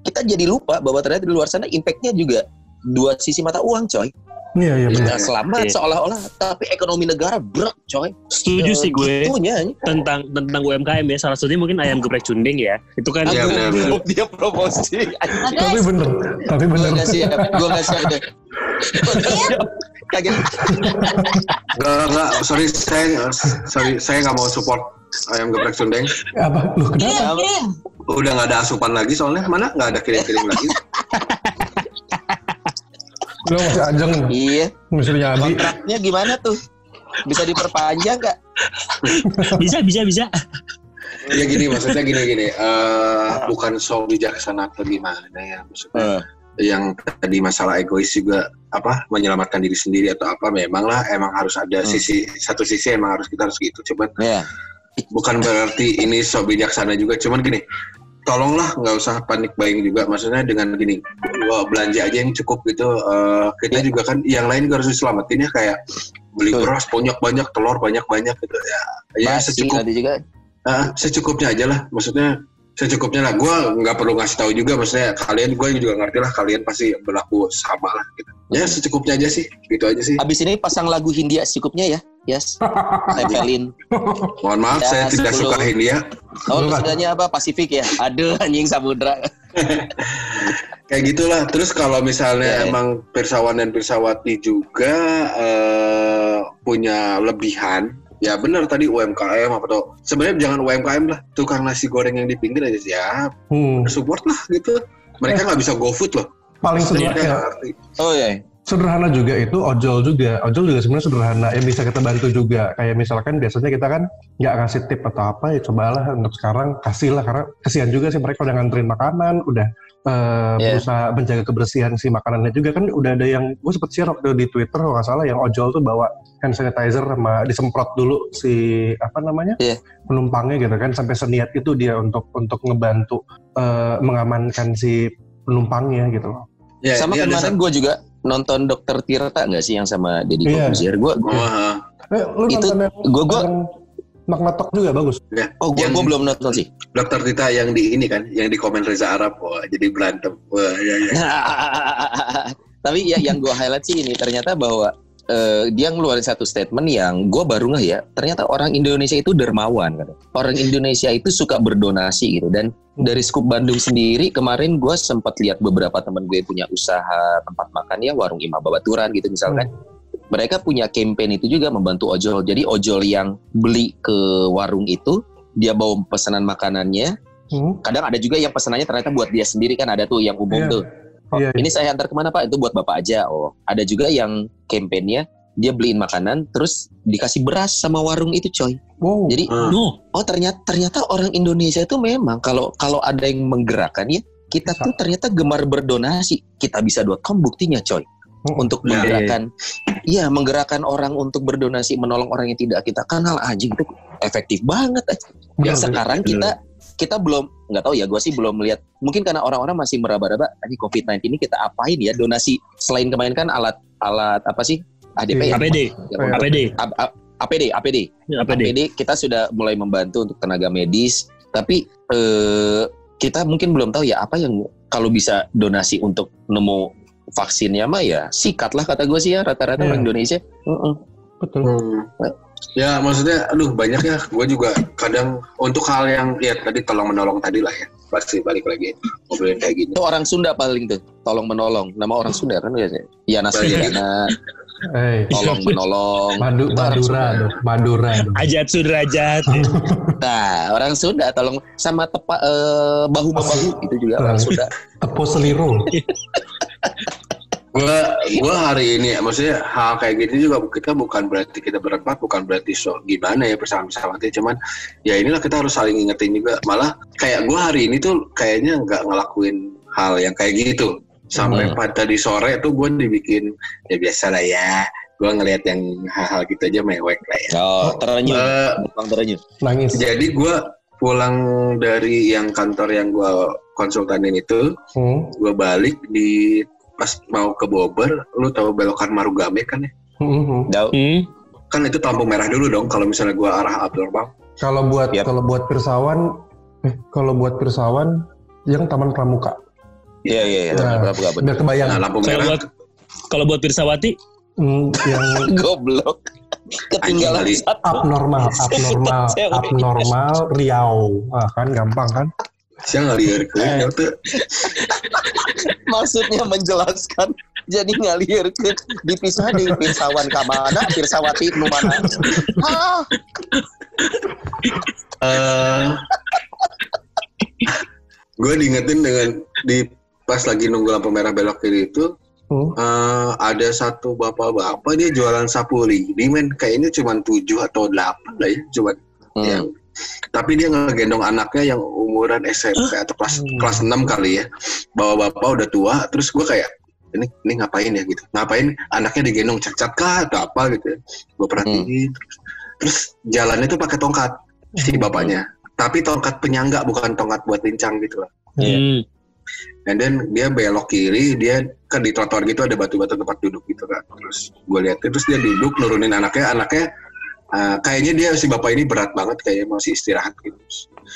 Kita jadi lupa bahwa ternyata di luar sana impact-nya juga dua sisi mata uang, coy. Iya, iya benar. Kita selamat Iya. seolah-olah, tapi ekonomi negara brek, coy. Setuju Eh, sih gue Gitunya. tentang tentang UMKM ya. Salah satunya mungkin ayam geprek cunding ya. Itu kan Iya, benar, benar. Dia promosi. Tapi bener, tapi Gue bener. gak siap, gue gak siap nggak. Kaget. Enggak, enggak, sorry saya sorry saya nggak mau support ayam geprek Sundeng. Apa? Lu kenapa? Kirim, Udah nggak ada asupan lagi soalnya mana nggak ada kirim-kirim lagi. Lu masih ajeng, Iya, misalnya kontraknya gimana tuh? Bisa diperpanjang gak? bisa bisa bisa. Ya gini maksudnya gini gini. eh bukan so bijaksana atau gimana ya maksudnya. Yang tadi masalah egois juga apa menyelamatkan diri sendiri atau apa memang lah emang harus ada Hmm. sisi satu sisi emang harus kita harus gitu. Cuman Ya, bukan berarti ini so bijaksana juga. Cuman gini tolonglah nggak usah panik buying juga. Maksudnya dengan gini wah, belanja aja yang cukup gitu. Eh, kita Ya. juga kan yang lain juga harus diselamatin ya. Kayak beli Betul. beras banyak banyak telur banyak banyak gitu ya. Ya Basi secukup. juga. Ah, secukupnya aja lah. Maksudnya secukupnya lah gue nggak perlu ngasih tahu juga maksudnya kalian gue juga ngerti lah kalian pasti berlaku sama lah gitu ya secukupnya aja sih gitu aja sih Abis ini pasang lagu Hindia secukupnya ya. Yes, tempelin. Mohon maaf, Ya, saya tidak 10. suka India. Oh, sudahnya apa? Pasifik ya? Aduh, anjing samudra. Kayak gitulah. Terus kalau misalnya Ya, ya. emang pirsawan dan pirsawati juga eh, punya lebihan, ya benar tadi UMKM apa tuh. Sebenarnya jangan UMKM lah, tukang nasi goreng yang di pinggir aja siap, Hmm. support lah gitu. Mereka nggak bisa go food loh. Paling sederhana, ngerti. Oh iya. sederhana juga itu ojol juga. Ojol juga sebenarnya sederhana yang bisa kita bantu juga. Kayak misalkan biasanya kita kan nggak ngasih tip atau apa ya cobalah untuk sekarang kasihlah karena kesian juga sih mereka udah nganterin makanan, udah eh, Yeah. berusaha menjaga kebersihan si makanannya juga kan udah ada yang gue sempet share waktu di Twitter kalau nggak salah yang ojol tuh bawa hand sanitizer sama disemprot dulu si apa namanya Yeah. penumpangnya gitu kan sampai seniat itu dia untuk untuk ngebantu eh, mengamankan si penumpangnya gitu loh. Ya, sama kemarin gue juga nonton Dokter Tirta nggak sih yang sama Deddy Iya. Corbuzier? Gue Wah, Eh, lu Itu gue gue Magnetok juga bagus. ya. oh gue Yang- belum nonton sih. Dokter Tita yang di ini kan, yang di komen Reza Arab, wah jadi berantem. Wah, ya, ya. Tapi ya yang gue highlight sih ini ternyata bahwa eh, dia ngeluarin satu statement yang gue baru ngeh ya. Ternyata orang Indonesia itu dermawan kan. Orang Indonesia itu suka berdonasi gitu dan dari Skup Bandung sendiri kemarin gue sempat lihat beberapa temen gue punya usaha tempat makan ya warung Imam Babaturan gitu misalkan. Mereka punya campaign itu juga membantu ojol. Jadi ojol yang beli ke warung itu dia bawa pesanan makanannya. Hmm. Kadang ada juga yang pesanannya ternyata buat dia sendiri kan ada tuh yang umum Iya. tuh. Oh, Iya, ini saya antar ke mana pak? Itu buat bapak aja. Oh, ada juga yang kampanyenya dia beliin makanan terus dikasih beras sama warung itu coy. Wow. Jadi. No, oh ternyata ternyata orang Indonesia itu memang kalau kalau ada yang menggerakkan ya kita Bisa. tuh ternyata gemar berdonasi. Kita bisa.com buktinya coy. Hmm. Untuk Ya, menggerakkan, iya menggerakkan orang untuk berdonasi menolong orang yang tidak kita kenal anjing itu efektif banget. aja. Benar Ya sekarang kita kita belum nggak tahu ya gue sih belum melihat mungkin karena orang-orang masih meraba-raba ini COVID-19 ini kita apain ya donasi selain kemarin kan alat alat apa sih ADP ya? APD, Ya, APD, A- A- APD APD Ya, APD. APD kita sudah mulai membantu untuk tenaga medis tapi eh, kita mungkin belum tahu ya apa yang kalau bisa donasi untuk nemu vaksinnya mah ya sikatlah kata gue sih ya rata-rata Iya. orang Indonesia Heeh. Betul. Hmm. Ya maksudnya, aduh banyak ya. Gue juga kadang untuk hal yang ya tadi tolong menolong tadi lah ya. Pasti balik lagi ngobrolin kayak gini. itu orang Sunda paling tuh tolong menolong nama orang Sunda kan biasanya ya Nasriana Eh, tolong menolong Madu, Madura Madura. Ajat sudrajat. nah orang Sunda tolong sama tepa eh, bahu membahu itu juga orang Sunda Tepo seliro. Gue gua hari ini, maksudnya hal kayak gitu juga kita bukan berarti kita berempat, bukan berarti so gimana ya bersama-sama cuman ya inilah kita harus saling ingetin juga. Malah kayak gue hari ini tuh kayaknya nggak ngelakuin hal yang kayak gitu. Sampai Hmm. pada di sore tuh gue dibikin ya biasa lah ya. Gue ngelihat yang hal-hal gitu aja mewek lah ya. oh terenyuh Eh, Bang terenyuh Nangis. jadi gue pulang dari yang kantor yang gue konsultanin itu, Hmm. gue balik di pas mau ke Bogor, lu tahu belokan Marugame kan ya? Hmm, hmm. Jauh. Hmm. Kan itu lampu merah dulu dong kalau misalnya gue arah abnormal. Kalau buat Yap. kalau buat pirsawan, eh kalau buat pirsawan yang Taman Pramuka. iya iya iya Nah, Biar kebayang. Nah lampu Kalau merah buat kalau buat Pirsawati, Hmm, yang goblok ketinggalan Anjing, satu abnormal, abnormal, abnormal Riau. Ah, kan gampang kan? Siang ngalir ke ya tuh. maksudnya menjelaskan jadi ngalir ke dipisah di pirsawan kamana pirsawati nu mana ah Eh, gue diingetin dengan di pas lagi nunggu lampu merah belok kiri itu Hmm. eh, ada satu bapak-bapak dia jualan sapu lidi men kayaknya cuma tujuh atau delapan lah ya cuma Hmm. yang tapi dia ngegendong anaknya yang umuran SMP atau kelas Hmm. kelas 6 kali ya. Bawa bapak udah tua terus gue kayak ini ini ngapain ya? gitu. Ngapain anaknya digendong cacat kah atau apa? gitu gue perhatiin terus, terus jalannya tuh pakai tongkat si bapaknya. Tapi tongkat penyangga bukan tongkat buat lincang gitu lah Iya. hmm. dan then dia belok kiri dia kan di trotoar gitu ada batu-batu tempat duduk gitu kan. Terus gue lihat terus dia duduk nurunin anaknya. Anaknya uh, kayaknya dia si bapak ini berat banget kayaknya masih istirahat gitu.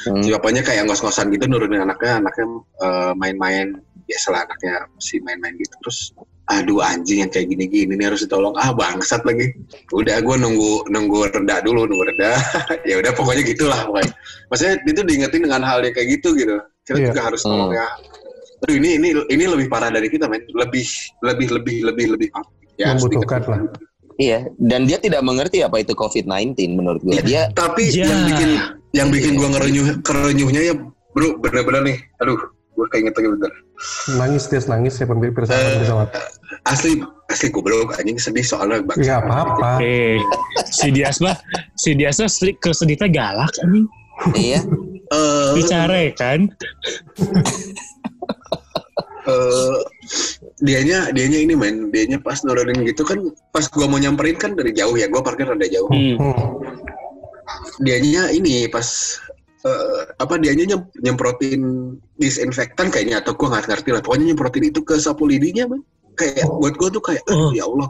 Hmm. si bapaknya kayak ngos-ngosan gitu nurunin anaknya anaknya uh, main-main biasalah anaknya masih main-main gitu. Terus aduh anjing yang kayak gini-gini nih harus ditolong. Ah bangsat lagi. Udah gue nunggu nunggu reda dulu nunggu reda. Ya udah pokoknya gitulah pokoknya. Maksudnya itu diingetin dengan hal yang kayak gitu gitu. Kita Iya. juga harus Hmm. tolong ya aduh ini ini ini lebih parah dari kita men. Lebih lebih lebih lebih lebih ya Membutuhkan lah. Iya, dan dia tidak mengerti apa itu COVID-19 menurut gue. Dia tapi Ya. yang bikin yang bikin gue ngerenyuh kerenyuhnya ya bro bener-bener nih aduh gue keinget lagi bentar Nangis dia nangis ya pembeli pesawat Eh, asli asli goblok anjing sedih soalnya bang Gak apa-apa. Eh, si Dias mah, si Dias mah sedih- kesedihnya galak anjing. iya, Eh, Bicara kan. eh dianya dianya ini main dianya pas nurunin gitu kan pas gua mau nyamperin kan dari jauh ya gua parkir rada jauh Hmm. Hmm. dianya ini pas eh, apa dianya nyem, nyemprotin disinfektan kayaknya atau gua nggak ngerti lah pokoknya nyemprotin itu ke sapu lidinya man kayak buat gua tuh kayak Oh. aduh, ya Allah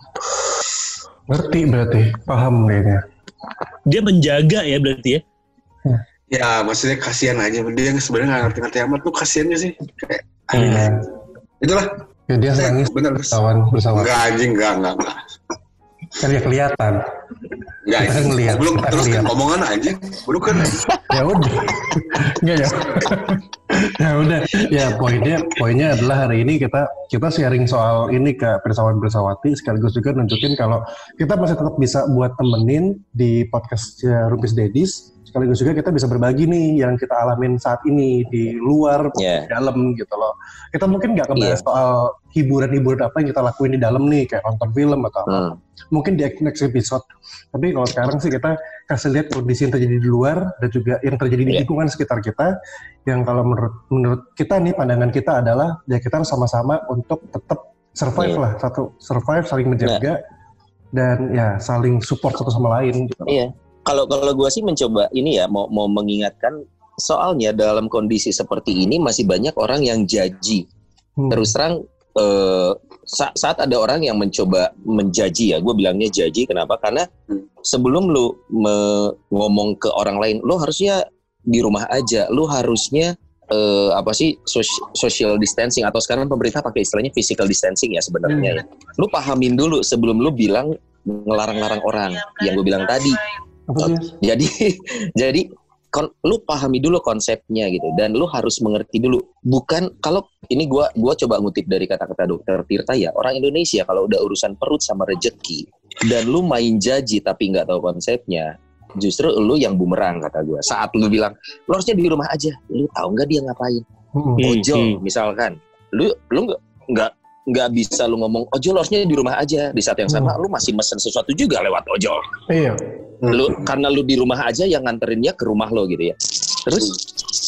Ngerti berarti, paham kayaknya. Dia menjaga ya berarti ya. ya maksudnya kasihan aja dia sebenarnya nggak ngerti-ngerti amat tuh kasihannya sih kayak Hmm. Itulah Ya dia saya nangis bener pesawat pesawat. enggak anjing enggak enggak enggak. Kan ya kelihatan. enggak Kita kan ngeliat, belum terus ngeliat. omongan anjing. Belum kan ya udah. Nggak ya. Ya udah. Ya poinnya poinnya adalah hari ini kita kita sharing soal ini ke pesawat bersawati sekaligus juga nunjukin kalau kita masih tetap bisa buat temenin di podcast Rupis Dedis sekaligus juga kita bisa berbagi nih yang kita alamin saat ini di luar Iya. di dalam gitu loh kita mungkin nggak ngebahas Iya. soal hiburan-hiburan apa yang kita lakuin di dalam nih kayak nonton film atau apa Hmm. mungkin di next episode. Tapi kalau sekarang sih kita kasih lihat kondisi yang terjadi di luar dan juga yang terjadi di Iya. lingkungan sekitar kita. Yang kalau menurut menurut kita nih pandangan kita adalah ya kita harus sama-sama untuk tetap survive Iya. lah satu survive saling menjaga dan ya saling support satu sama lain gitu. Iya. Kalau kalau gue sih mencoba ini ya mau mau mengingatkan soalnya dalam kondisi seperti ini masih banyak orang yang jaji. Hmm. Terus terang eh, sa- saat ada orang yang mencoba menjaji ya, gue bilangnya jaji. Kenapa? Karena Hmm. sebelum lu me- ngomong ke orang lain, lu harusnya di rumah aja. Lu harusnya eh, apa sih social distancing atau sekarang pemerintah pakai istilahnya physical distancing ya sebenarnya. ya. Lu pahamin dulu sebelum lu bilang ngelarang-larang orang yang gue bilang tadi. Jadi jadi kon, lu pahami dulu konsepnya gitu dan lu harus mengerti dulu. Bukan kalau ini gua gua coba ngutip dari kata-kata dokter Tirta ya, orang Indonesia kalau udah urusan perut sama rejeki dan lu main jaji tapi nggak tahu konsepnya, justru lu yang bumerang kata gua. Saat lu bilang, lu harusnya di rumah aja. Lu tahu nggak dia ngapain? Hmm. Hmm, Ojol hmm. misalkan. Lu lu nggak nggak nggak bisa lu ngomong ojol harusnya di rumah aja di saat yang sama lu masih mesen sesuatu juga lewat ojol Iya. Lu karena lu di rumah aja yang nganterinnya ke rumah lo gitu ya. Terus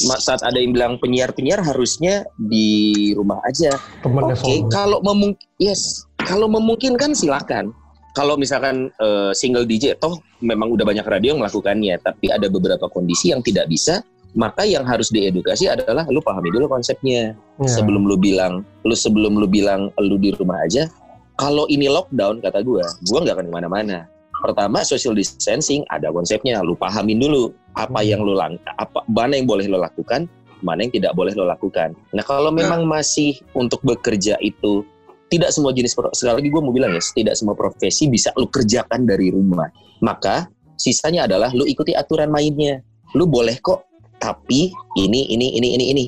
ma- saat ada yang bilang penyiar-penyiar harusnya di rumah aja. Oke sombong. kalau memungkin yes kalau memungkinkan silakan. Kalau misalkan eh, single DJ toh memang udah banyak radio yang melakukannya tapi ada beberapa kondisi yang tidak bisa maka yang harus diedukasi adalah lu pahami dulu konsepnya. Iya. sebelum lu bilang lu sebelum lu bilang lu di rumah aja kalau ini lockdown kata gua gua nggak akan ke mana-mana pertama social distancing ada konsepnya lu pahamin dulu apa Hmm. yang lu lang apa mana yang boleh lo lakukan mana yang tidak boleh lo lakukan nah kalau memang masih untuk bekerja itu tidak semua jenis sekali lagi gue mau bilang ya tidak semua profesi bisa lu kerjakan dari rumah maka sisanya adalah lu ikuti aturan mainnya lu boleh kok tapi ini ini ini ini ini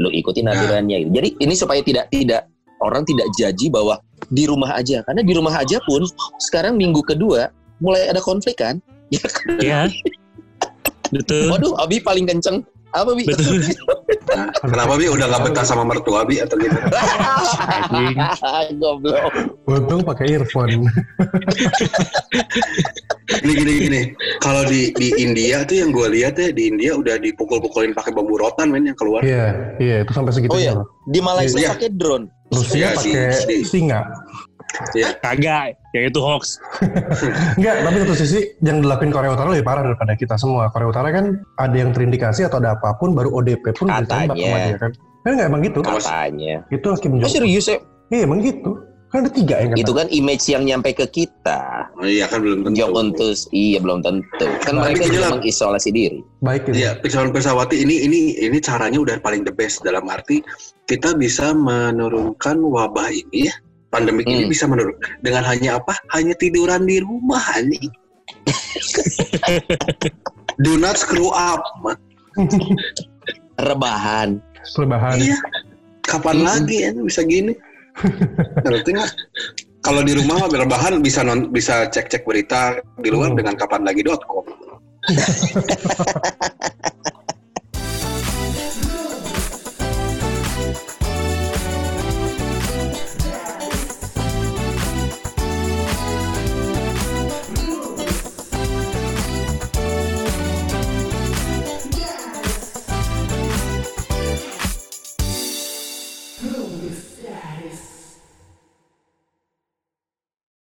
lu ikutin Nah. aturannya gitu. Jadi ini supaya tidak tidak orang tidak jaji bahwa di rumah aja karena di rumah aja pun sekarang minggu kedua mulai ada konflik kan. Ya kan? Ya. Betul. Waduh, Abi paling kenceng. Apa Bi? Betul. Nah, kenapa bi udah gak betah sama mertua bi atau gitu Goblok. Untung pakai earphone. gini gini gini kalau di di India tuh yang gue lihat ya di India udah dipukul-pukulin pakai bambu rotan men yang keluar Iya, iya itu sampai segitu Oh iya, di Malaysia Iya. pakai drone. Rusia Iya, pakai si- singa. Kagak, yang itu hoax. Enggak, tapi satu sisi yang dilakuin Korea Utara lebih parah daripada kita semua. Korea Utara kan ada yang terindikasi atau ada apa pun baru ODP pun ditembak sama dia kan. Kan enggak emang gitu. Katanya. Itu Kim Oh Jong. serius ya? Iya emang gitu. Kan ada tiga yang kena. Itu kan image yang nyampe ke kita. oh, iya kan belum tentu Jong Untus, iya belum tentu. Kan Tapi mereka juga mengisolasi diri. Baik gitu. Iya, pesawat pesawati ini ini ini caranya udah paling the best dalam arti kita bisa menurunkan wabah ini ya pandemi ini Hmm. bisa menurun dengan hanya apa? Hanya tiduran di rumah anjing. Do not screw up. man. Rebahan. Perubahan. Iya. Kapan Hmm. lagi ya bisa gini? Ngerti nggak? Kalau di rumah mah rebahan bisa non, bisa cek-cek berita di luar Hmm. dengan kapanlagi.com.